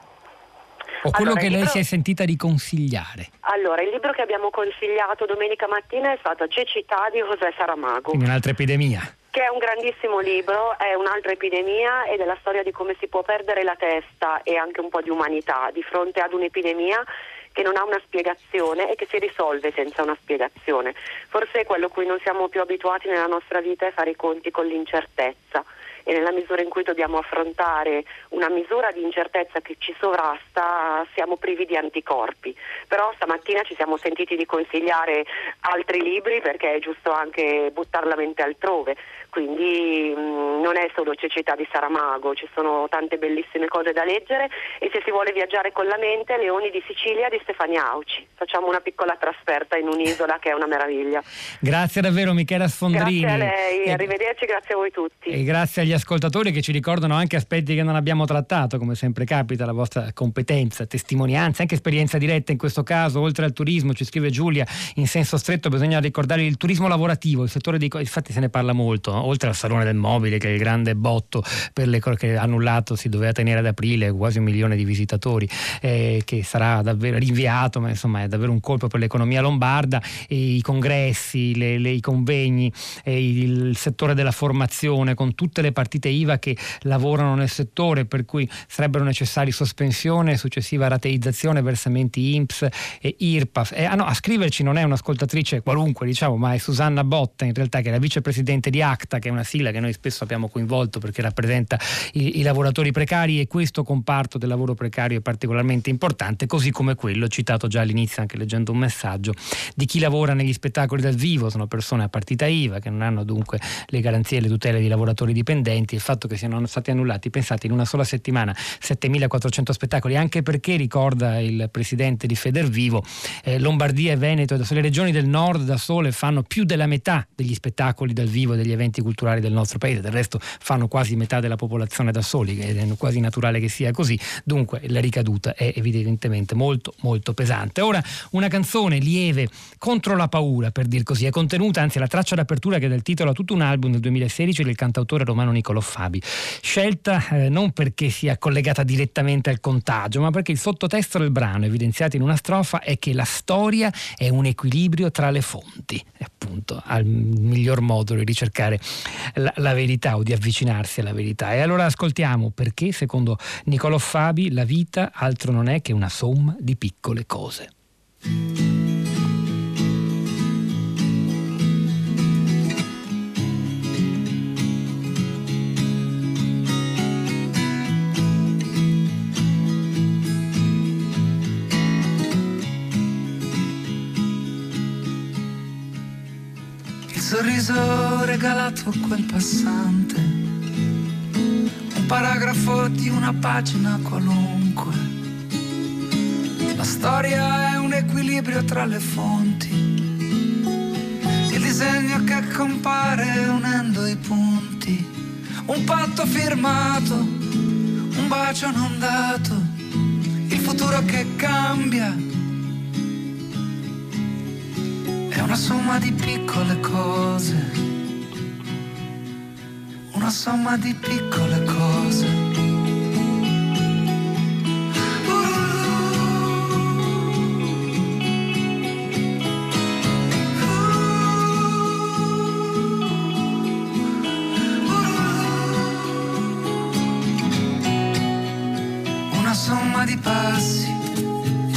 O quello allora, che lei libro... si è sentita di consigliare? Allora, il libro che abbiamo consigliato domenica mattina è stato Cecità di José Saramago. Quindi un'altra epidemia che è un grandissimo libro, è un'altra epidemia ed è la storia di come si può perdere la testa e anche un po' di umanità di fronte ad un'epidemia che non ha una spiegazione e che si risolve senza una spiegazione. Forse quello a cui non siamo più abituati nella nostra vita è fare i conti con l'incertezza e nella misura in cui dobbiamo affrontare una misura di incertezza che ci sovrasta siamo privi di anticorpi. Però stamattina ci siamo sentiti di consigliare altri libri perché è giusto anche buttare la mente altrove, quindi mh, mm, non è solo cecità di Saramago, ci sono tante bellissime cose da leggere e se si vuole viaggiare con la mente Leoni di Sicilia di Stefania Auci. Facciamo una piccola trasferta in un'isola che è una meraviglia. Grazie davvero Michela Sfondrini. Grazie a lei, e, arrivederci, grazie a voi tutti. E grazie agli ascoltatori che ci ricordano anche aspetti che non abbiamo trattato, come sempre capita, la vostra competenza, testimonianza, anche esperienza diretta in questo caso, oltre al turismo, ci scrive Giulia, in senso stretto bisogna ricordare il turismo lavorativo, il settore dei... infatti se ne parla molto, no? Oltre al Salone del Mobile che è il grande botto per le, che annullato si doveva tenere ad aprile, quasi un milione di visitatori, eh, che sarà davvero rinviato, ma insomma è davvero un colpo per l'economia lombarda, e i congressi, le, le, i convegni, il, settore della formazione con tutte le partite IVA che lavorano nel settore, per cui sarebbero necessari sospensione, successiva rateizzazione, versamenti INPS e IRPAF. E, ah no, a scriverci non è un'ascoltatrice qualunque, diciamo, ma è Susanna Botta, in realtà, che è la vicepresidente di ACTA, che è una sigla che noi spesso abbiamo coinvolto perché rappresenta i, i lavoratori precari e questo comparto del lavoro precario è particolarmente importante, così come quello citato già all'inizio, anche leggendo un messaggio, di chi lavora negli spettacoli dal vivo, sono persone a partita IVA che non hanno dunque le garanzie e le tutele di lavoratori dipendenti, il fatto che siano stati annullati, pensate, in una sola settimana 7400 spettacoli, anche perché ricorda il presidente di Federvivo, eh, Lombardia e Veneto, le regioni del nord da sole fanno più della metà degli spettacoli dal vivo, degli eventi culturali del nostro paese, del resto fanno quasi metà della popolazione da soli, è quasi naturale che sia così, dunque la ricaduta è evidentemente molto molto pesante. Ora una canzone lieve contro la paura, per dir così, è contenuta, anzi la traccia d'apertura che dà il titolo a tutto un album del 2016 del cantautore romano Niccolò Fabi, scelta eh, non perché sia collegata direttamente al contagio, ma perché il sottotesto del brano evidenziato in una strofa è che la storia è un equilibrio tra le fonti, appunto al miglior modo di ricercare la, la, verità o di avvicinarsi alla verità. E allora ascoltiamo perché, secondo Niccolò Fabi, la vita altro non è che una somma di piccole cose. Sorriso regalato a quel passante, un paragrafo di una pagina qualunque, La storia è un equilibrio tra le fonti. Il disegno che compare unendo i punti. Un patto firmato, un bacio non dato. Il futuro che cambia. Una somma di piccole cose una somma di piccole cose. Una somma di passi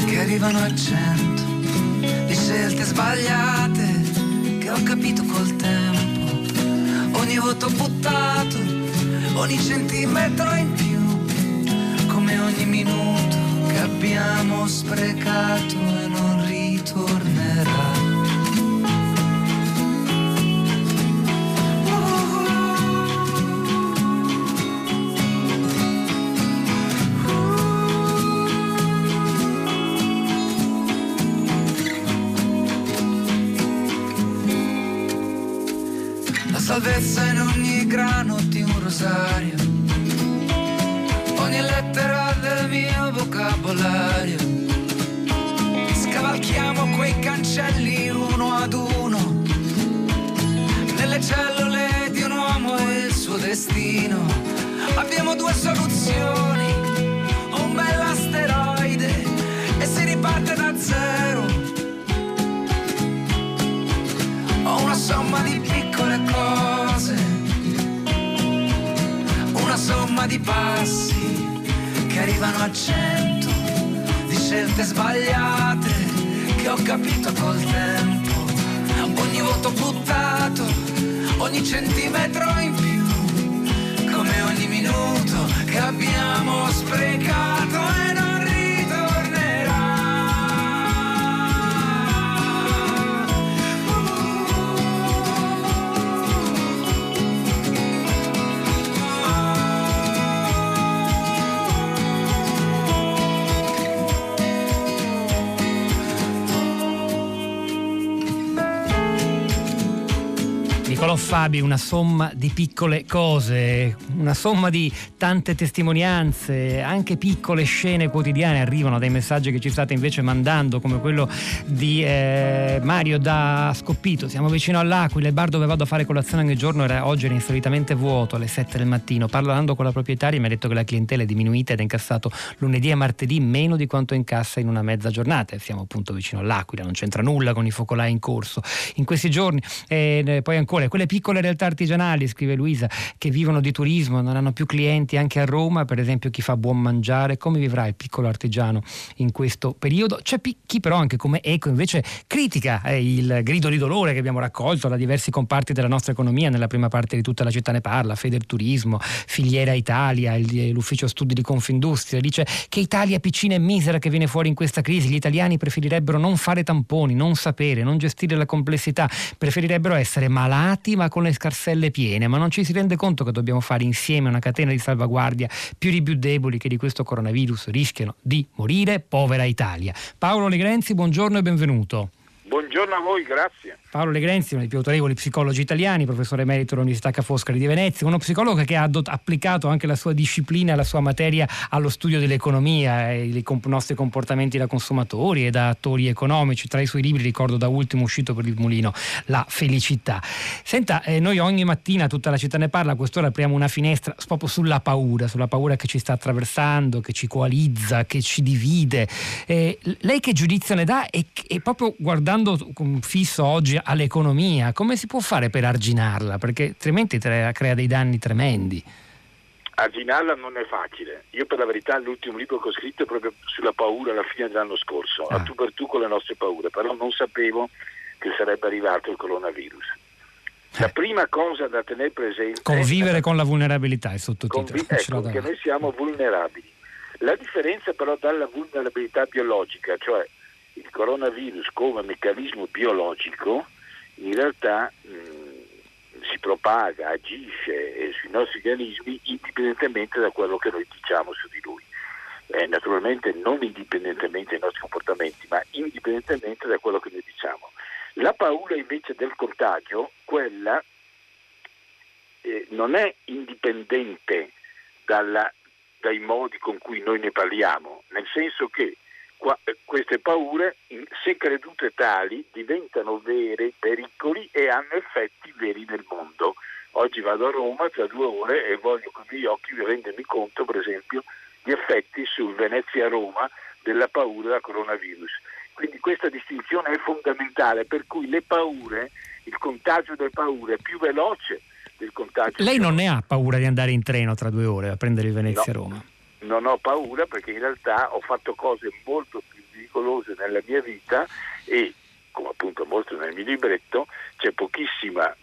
che arrivano a cento, scelte sbagliate che ho capito col tempo ogni voto buttato, ogni centimetro in più, come ogni minuto che abbiamo sprecato e non ritornerà. Salvezza in ogni grano di un rosario, ogni lettera del mio vocabolario. Scavalchiamo quei cancelli uno ad uno, nelle cellule di un uomo e il suo destino. Abbiamo due soluzioni, un bel asteroide e si riparte da zero. Ho una somma di piccole cose, somma di passi che arrivano a cento, di scelte sbagliate che ho capito col tempo, ogni voto buttato, ogni centimetro in più, come ogni minuto che abbiamo sprecato e non Niccolò Fabi, una somma di piccole cose, una somma di tante testimonianze, anche piccole scene quotidiane arrivano dai messaggi che ci state invece mandando, come quello di eh, Mario da Scoppito. Siamo vicino all'Aquila, il bar dove vado a fare colazione ogni giorno era, oggi era insolitamente vuoto alle 7 del mattino. Parlando con la proprietaria mi ha detto che la clientela è diminuita ed ha incassato lunedì e martedì meno di quanto incassa in una mezza giornata. Siamo appunto vicino all'Aquila, non c'entra nulla con i focolai in corso. In questi giorni, eh, poi ancora quelle piccole realtà artigianali, scrive Luisa, che vivono di turismo, non hanno più clienti anche a Roma, per esempio chi fa buon mangiare, come vivrà il piccolo artigiano in questo periodo? C'è chi però anche come Eco invece critica eh, il grido di dolore che abbiamo raccolto da diversi comparti della nostra economia, nella prima parte di tutta la città ne parla, Federturismo, Filiera Italia, l'ufficio studi di Confindustria, dice che Italia piccina e misera che viene fuori in questa crisi, gli italiani preferirebbero non fare tamponi, non sapere, non gestire la complessità, preferirebbero essere malati malati ma con le scarselle piene, ma non ci si rende conto che dobbiamo fare insieme una catena di salvaguardia più i più deboli che di questo coronavirus rischiano di morire, povera Italia. Paolo Legrenzi, buongiorno e benvenuto. Buongiorno a voi, grazie. Paolo Legrenzi, uno dei più autorevoli psicologi italiani, professore emerito all'Università Ca' Foscari di Venezia, uno psicologo che ha applicato anche la sua disciplina, la sua materia allo studio dell'economia e dei nostri comportamenti da consumatori e da attori economici. Tra i suoi libri ricordo da ultimo uscito per il mulino La felicità. Senta, eh, noi ogni mattina, tutta la città ne parla, a quest'ora apriamo una finestra proprio sulla paura, sulla paura che ci sta attraversando, che ci coalizza, che ci divide. Eh, lei che giudizio ne dà e proprio guardando fisso oggi all'economia, come si può fare per arginarla? Perché altrimenti crea dei danni tremendi. Arginarla non è facile. Io per la verità l'ultimo libro che ho scritto è proprio sulla paura alla fine dell'anno scorso, ah. a tu per tu con le nostre paure, però non sapevo che sarebbe arrivato il coronavirus. La eh. prima cosa da tenere presente convivere è con la vulnerabilità, è sottotitolo. Convi- ecco, che noi siamo vulnerabili. La differenza però dalla vulnerabilità biologica, cioè il coronavirus come meccanismo biologico in realtà mh, si propaga, agisce sui nostri organismi indipendentemente da quello che noi diciamo su di lui. eh, naturalmente non indipendentemente dai nostri comportamenti, ma indipendentemente da quello che noi diciamo. La paura invece del contagio, quella eh, non è indipendente dalla, dai modi con cui noi ne parliamo, nel senso che qua, eh, queste paure, se credute tali, diventano veri pericoli e hanno effetti veri nel mondo. Oggi vado a Roma tra due ore e voglio con i miei occhi rendermi conto, per esempio, di effetti sul Venezia-Roma della paura da coronavirus. Quindi questa distinzione è fondamentale, per cui le paure, il contagio delle paure è più veloce del contagio. Lei non ne ha paura di andare in treno tra due ore a prendere il Venezia-Roma? No, non ho paura perché in realtà ho fatto cose molto più pericolose nella mia vita e, come appunto mostro nel mio libretto, c'è pochissima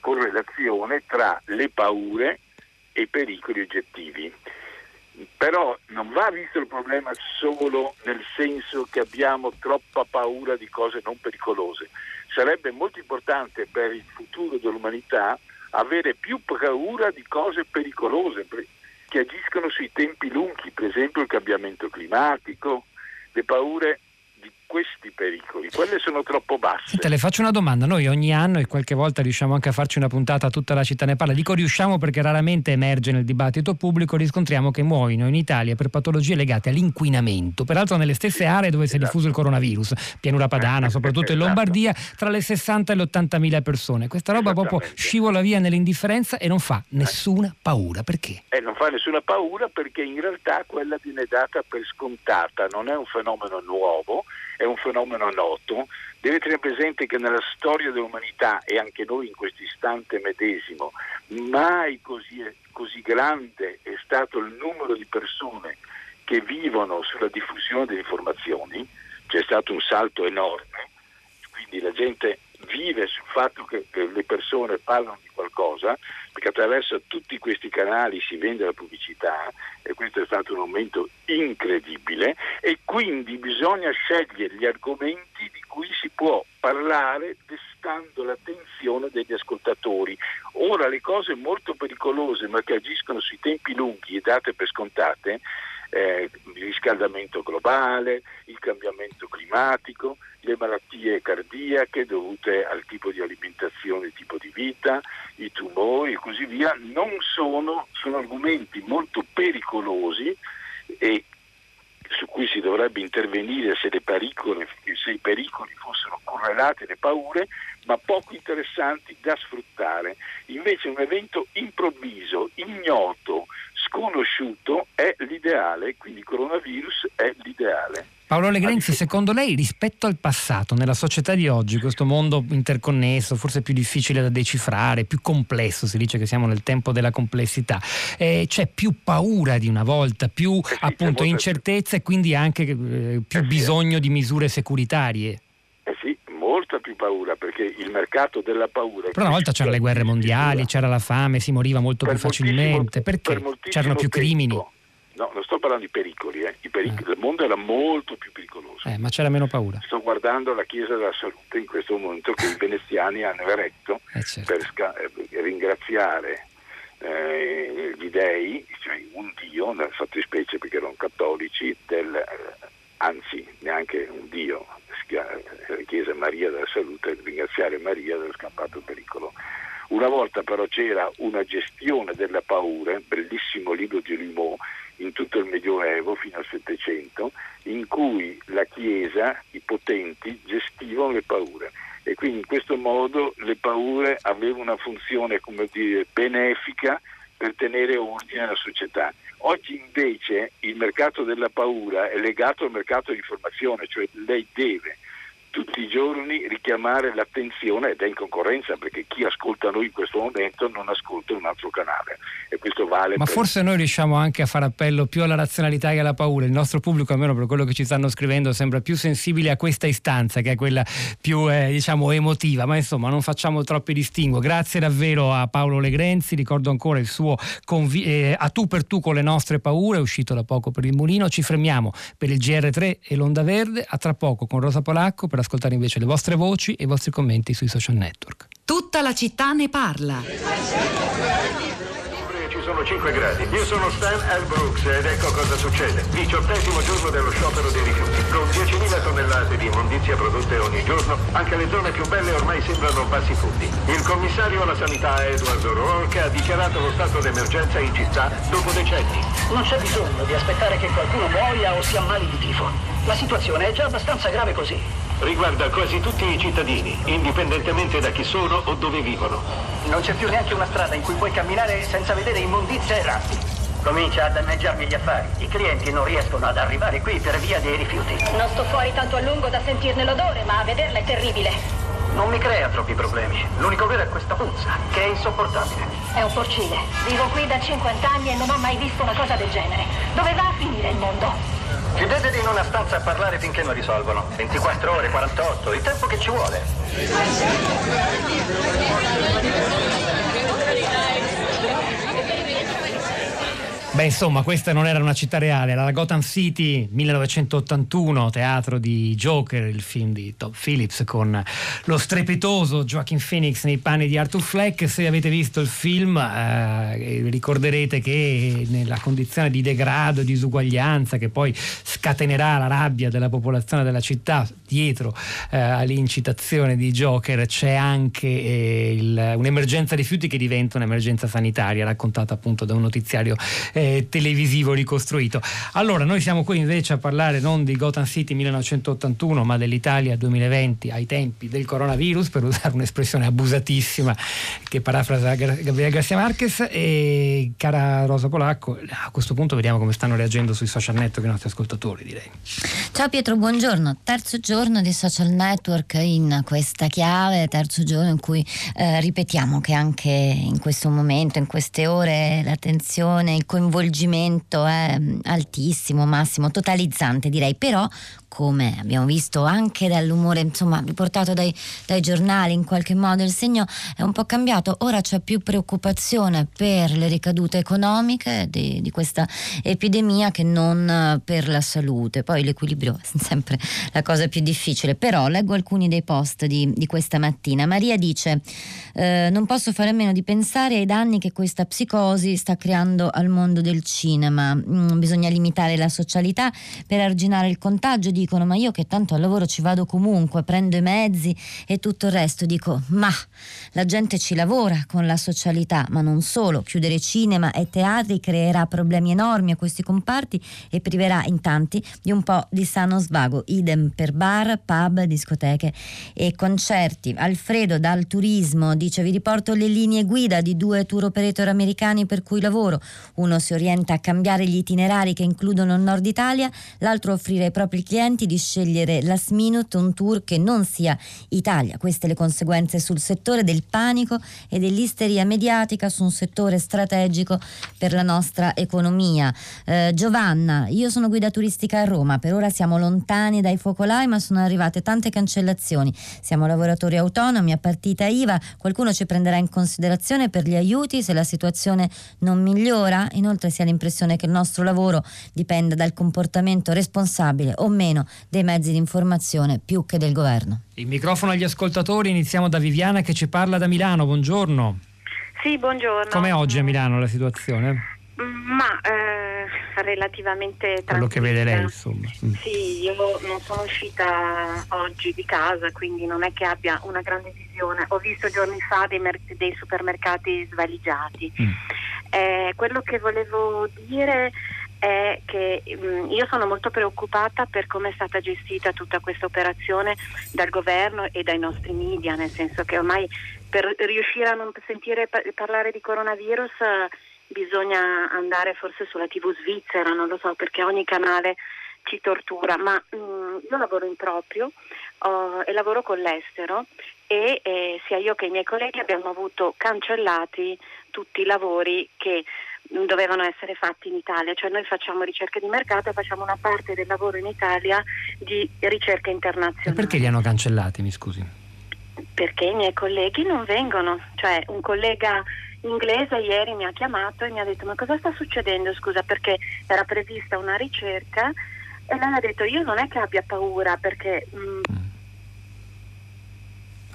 correlazione tra le paure e i pericoli oggettivi. Però non va visto il problema solo nel senso che abbiamo troppa paura di cose non pericolose. Sarebbe molto importante per il futuro dell'umanità avere più paura di cose pericolose che agiscono sui tempi lunghi, per esempio il cambiamento climatico, le paure questi pericoli, quelle sono troppo basse. Senta, le faccio una domanda, noi ogni anno e qualche volta riusciamo anche a farci una puntata a tutta la città ne parla, dico riusciamo perché raramente emerge nel dibattito pubblico, riscontriamo che muoiono in Italia per patologie legate all'inquinamento, peraltro nelle stesse aree dove si è diffuso il coronavirus, pianura padana, soprattutto in esatto. Lombardia, tra le 60 e le 80 mila persone. Questa roba proprio scivola via nell'indifferenza e non fa nessuna paura, perché? Eh, non fa nessuna paura perché in realtà quella viene data per scontata, non è un fenomeno nuovo, è un fenomeno noto, deve tenere presente che nella storia dell'umanità e anche noi in questo istante medesimo, mai così, così grande è stato il numero di persone che vivono sulla diffusione delle informazioni, c'è stato un salto enorme, quindi la gente vive sul fatto che, le persone parlano di qualcosa, perché attraverso tutti questi canali si vende la pubblicità e questo è stato un aumento incredibile e quindi bisogna scegliere gli argomenti di cui si può parlare destando l'attenzione degli ascoltatori. Ora le cose molto pericolose ma che agiscono sui tempi lunghi e date per scontate, eh, il riscaldamento globale, il cambiamento climatico, le malattie cardiache dovute al tipo di alimentazione, tipo di vita, i tumori e così via, non sono, sono argomenti molto pericolosi e su cui si dovrebbe intervenire se, pericoli, se i pericoli fossero correlati alle paure, ma poco interessanti da sfruttare. Invece un evento improvviso, ignoto, sconosciuto è l'ideale, quindi il coronavirus è l'ideale. Paolo Legrenzi, secondo lei rispetto al passato, nella società di oggi, questo mondo interconnesso, forse più difficile da decifrare, più complesso, si dice che siamo nel tempo della complessità, eh, c'è più paura di una volta, più eh sì, appunto incertezza e quindi anche eh, più eh bisogno di misure securitarie? Eh sì, molta più paura perché il mercato della paura... Però una volta c'erano le guerre mondiali, c'era la fame, si moriva molto più facilmente, perché per c'erano più crimini? Tempo No, non sto parlando di pericoli, eh. pericoli. Eh. il mondo era molto più pericoloso. Eh, ma c'era meno paura. Sto guardando la Chiesa della Salute in questo momento che i veneziani hanno eretto eh, certo. per sca- eh, ringraziare eh, gli dei, cioè un Dio, nel fattispecie perché erano cattolici, del, anzi neanche un Dio, la Chiesa Maria della Salute, ringraziare Maria del scampato pericolo. Una volta però c'era una gestione della paura, bellissimo libro di Rimbaud, tutto il Medioevo fino al Settecento, in cui la Chiesa, i potenti, gestivano le paure e quindi in questo modo le paure avevano una funzione dire, benefica per tenere ordine alla società. Oggi invece il mercato della paura è legato al mercato dell'informazione, cioè lei deve tutti i giorni richiamare l'attenzione ed è in concorrenza perché chi ascolta noi in questo momento non ascolta un altro canale e questo vale ma per... forse noi riusciamo anche a fare appello più alla razionalità che alla paura. Il nostro pubblico almeno per quello che ci stanno scrivendo sembra più sensibile a questa istanza che è quella più eh, diciamo emotiva. Ma insomma non facciamo troppi distinguo. Grazie davvero a Paolo Legrenzi. Ricordo ancora il suo convi- eh, a tu per tu con le nostre paure è uscito da poco per il mulino. Ci fermiamo per il GR3 e l'Onda Verde. A tra poco con Rosa Polacco per ascoltare invece le vostre voci e i vostri commenti sui social network. Tutta la città ne parla. sono 5 gradi. Io sono Stan L. Brooks ed ecco cosa succede. Diciottesimo giorno dello sciopero dei rifiuti. Con 10.000 tonnellate di immondizia prodotte ogni giorno, anche le zone più belle ormai sembrano bassi fondi. Il commissario alla sanità Edward O'Rourke ha dichiarato lo stato d'emergenza in città dopo decenni. Non c'è bisogno di aspettare che qualcuno muoia o si ammali di tifo. La situazione è già abbastanza grave così. Riguarda quasi tutti i cittadini, indipendentemente da chi sono o dove vivono. Non c'è più neanche una strada in cui puoi camminare senza vedere immondizia e ratti. Comincia a danneggiarmi gli affari. I clienti non riescono ad arrivare qui per via dei rifiuti. Non sto fuori tanto a lungo da sentirne l'odore, ma a vederla è terribile. Non mi crea troppi problemi. L'unico vero è questa puzza, che è insopportabile. È un porcile. Vivo qui da 50 anni e non ho mai visto una cosa del genere. Dove va a finire il mondo? Chiudetevi in una stanza a parlare finché non risolvono. 24 ore, 48, il tempo che ci vuole. Beh, insomma, questa non era una città reale, era la Gotham City 1981, teatro di Joker, il film di Tom Phillips con lo strepitoso Joaquin Phoenix nei panni di Arthur Fleck. Se avete visto il film, eh, ricorderete che nella condizione di degrado e disuguaglianza che poi scatenerà la rabbia della popolazione della città dietro eh, all'incitazione di Joker c'è anche eh, il, un'emergenza rifiuti che diventa un'emergenza sanitaria raccontata appunto da un notiziario eh, televisivo ricostruito. Allora, noi siamo qui invece a parlare non di Gotham City 1981, ma dell'Italia 2020 ai tempi del coronavirus, per usare un'espressione abusatissima che parafrasa Gabriele Garcia Marquez. E cara Rosa Polacco, a questo punto vediamo come stanno reagendo sui social network i nostri ascoltatori, direi. Ciao Pietro, buongiorno. Terzo giorno di social network in questa chiave, terzo giorno in cui eh, ripetiamo che anche in questo momento, in queste ore, l'attenzione, il coinvolgimento coinvolgimento mm, altissimo, massimo, totalizzante direi, però come abbiamo visto anche dall'umore insomma, riportato dai, dai, giornali, in qualche modo il segno è un po' cambiato. Ora c'è più preoccupazione per le ricadute economiche di, di questa epidemia che non per la salute. Poi l'equilibrio è sempre la cosa più difficile. Però leggo alcuni dei post di, di questa mattina. Maria dice: eh, Non posso fare a meno di pensare ai danni che questa psicosi sta creando al mondo del cinema. Mm, bisogna limitare la socialità per arginare il contagio dicono ma io che tanto al lavoro ci vado comunque, prendo i mezzi e tutto il resto, dico ma la gente ci lavora con la socialità, ma non solo, chiudere cinema e teatri creerà problemi enormi a questi comparti e priverà in tanti di un po' di sano svago, idem per bar, pub, discoteche e concerti. Alfredo dal turismo dice vi riporto le linee guida di due tour operator americani per cui lavoro, uno si orienta a cambiare gli itinerari che includono il nord Italia, l'altro offrire ai propri clienti clienti di scegliere last minute un tour che non sia Italia. Queste le conseguenze sul settore del panico e dell'isteria mediatica su un settore strategico per la nostra economia. Eh, Giovanna, io sono guida turistica a Roma, per ora siamo lontani dai focolai ma sono arrivate tante cancellazioni. Siamo lavoratori autonomi a partita IVA, qualcuno ci prenderà in considerazione per gli aiuti se la situazione non migliora? Inoltre si ha l'impressione che il nostro lavoro dipenda dal comportamento responsabile o meno meno dei mezzi di informazione più che del governo. Il microfono agli ascoltatori, iniziamo da Viviana che ci parla da Milano, buongiorno. Sì, buongiorno. Com'è oggi a Milano la situazione? Ma eh, relativamente Quello che vede lei, insomma. Mm. Sì, io non sono uscita oggi di casa, quindi non è che abbia una grande visione. Ho visto giorni fa dei, mer- dei supermercati svaligiati. Mm. Eh, quello che volevo dire è che mh, mm, io sono molto preoccupata per come è stata gestita tutta questa operazione dal governo e dai nostri media, nel senso che ormai per riuscire a non sentire pa- parlare di coronavirus eh, bisogna andare forse sulla TV svizzera, non lo so, perché ogni canale ci tortura, ma mh, mm, io lavoro in proprio uh, e lavoro con l'estero e eh, sia io che i miei colleghi abbiamo avuto cancellati tutti i lavori che dovevano essere fatti in Italia, cioè noi facciamo ricerca di mercato e facciamo una parte del lavoro in Italia di ricerca internazionale. E perché li hanno cancellati, mi scusi? Perché i miei colleghi non vengono, cioè un collega inglese ieri mi ha chiamato e mi ha detto ma cosa sta succedendo? Scusa perché era prevista una ricerca? E lei ha detto io non è che abbia paura perché... Mh,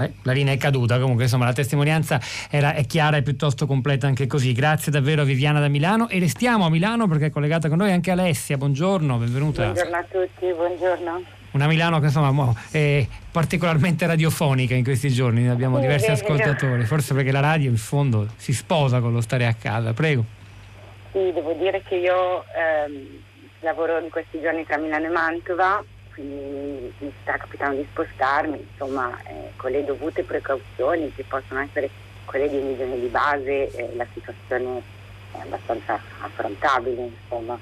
mm, Eh, la linea è caduta, comunque insomma la testimonianza era, è chiara e piuttosto completa anche così. Grazie davvero a Viviana da Milano e restiamo a Milano perché è collegata con noi anche Alessia. Buongiorno, benvenuta. Buongiorno a tutti, buongiorno. Una Milano che insomma è particolarmente radiofonica in questi giorni, abbiamo sì, diversi ascoltatori, forse perché la radio in fondo si sposa con lo stare a casa. Prego. Sì, devo dire che io ehm, lavoro in questi giorni tra Milano e Mantova quindi mi sta capitando di spostarmi, insomma, eh, con le dovute precauzioni che possono essere quelle di un'igiene di base, eh, la situazione è abbastanza affrontabile, insomma.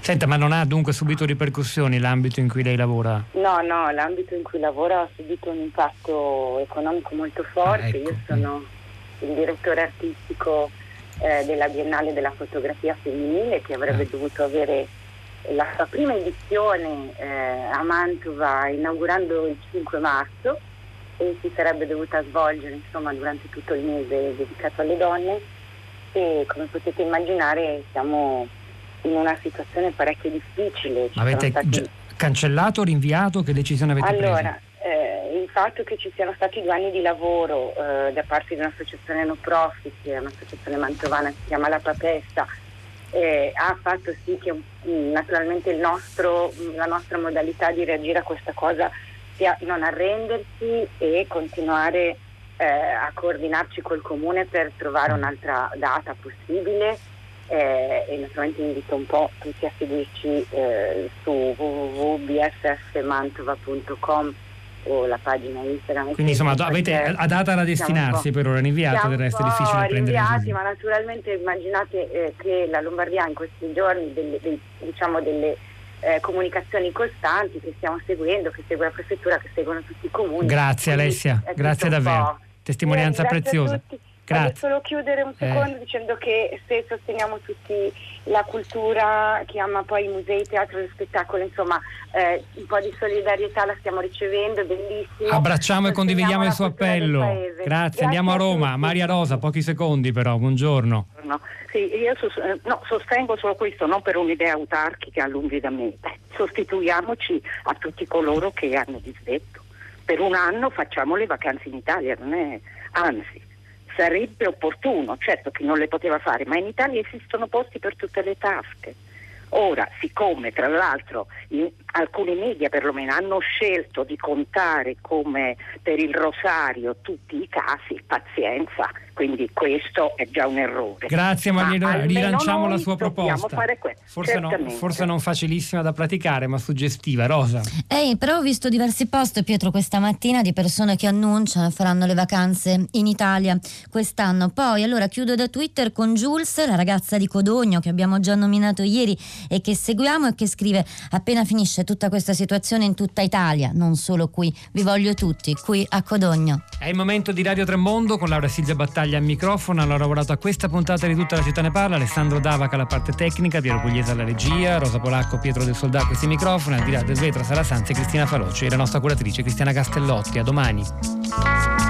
Senta, ma non ha dunque subito ripercussioni l'ambito in cui lei lavora? No, no, l'ambito in cui lavora ha subito un impatto economico molto forte. Ah, ecco. Io sono il direttore artistico eh, della Biennale della fotografia femminile che avrebbe ah. dovuto avere la sua prima edizione eh, a Mantova inaugurando il 5 marzo e si sarebbe dovuta svolgere insomma, durante tutto il mese dedicato alle donne e come potete immaginare siamo in una situazione parecchio difficile. Ci avete stati... cancellato rinviato? Che decisione avete allora, preso? Eh, il fatto che ci siano stati due anni di lavoro eh, da parte di un'associazione no profit, un'associazione mantovana che si chiama La Papessa, eh, ha fatto sì che mm, naturalmente nostro, mm, la nostra modalità di reagire a questa cosa sia non arrendersi e continuare eh, a coordinarci col comune per trovare un'altra data possibile. Eh, e naturalmente invito un po' tutti a seguirci eh, su www.bssmantova.com o la pagina Instagram. Quindi insomma avete a data da destinarsi per ora, rinviate, del resto è difficile prendere rinviati, ma naturalmente immaginate eh, che la Lombardia in questi giorni delle, dei, diciamo delle eh, comunicazioni costanti che stiamo seguendo, che segue la prefettura, che seguono tutti i comuni. Grazie Alessia, grazie davvero. Testimonianza eh, preziosa. Grazie. Voglio solo chiudere un secondo eh. dicendo che se sosteniamo tutti la cultura che ama poi i musei, il teatro e lo spettacolo, insomma eh, un po' di solidarietà la stiamo ricevendo, bellissimo. Abbracciamo e condividiamo il suo appello. Grazie. Grazie, andiamo a Roma. A Maria Rosa, pochi secondi però, buongiorno. No, sì, io sos- eh, no, sostengo solo questo, non per un'idea autarchica lungi da me. Sostituiamoci a tutti coloro che hanno disdetto. Per un anno facciamo le vacanze in Italia, non è anzi sarebbe opportuno, certo chi non le poteva fare, ma in Italia esistono posti per tutte le tasche. Ora, siccome tra l'altro alcuni media perlomeno hanno scelto di contare come per il rosario tutti i casi, pazienza, quindi questo è già un errore. Grazie Maria, ma rilanciamo la sua proposta. Forse, no, forse, non facilissima da praticare, ma suggestiva. Rosa. Ehi, però ho visto diversi post, Pietro, questa mattina di persone che annunciano faranno le vacanze in Italia quest'anno. Poi, allora, chiudo da Twitter con Jules, la ragazza di Codogno che abbiamo già nominato ieri e che seguiamo e che scrive appena finisce tutta questa situazione in tutta Italia, non solo qui, vi voglio tutti, qui a Codogno. È il momento di Radio Tremondo con Laura Silvia Battaglia al microfono, hanno lavorato a questa puntata di tutta la città ne parla, Alessandro Davaca alla parte tecnica, Piero Pugliese alla regia, Rosa Polacco, Pietro del Soldato a questi microfoni, al di là del vetro Sara Sanzi e Cristina Falocci e la nostra curatrice Cristiana Castellotti. A domani.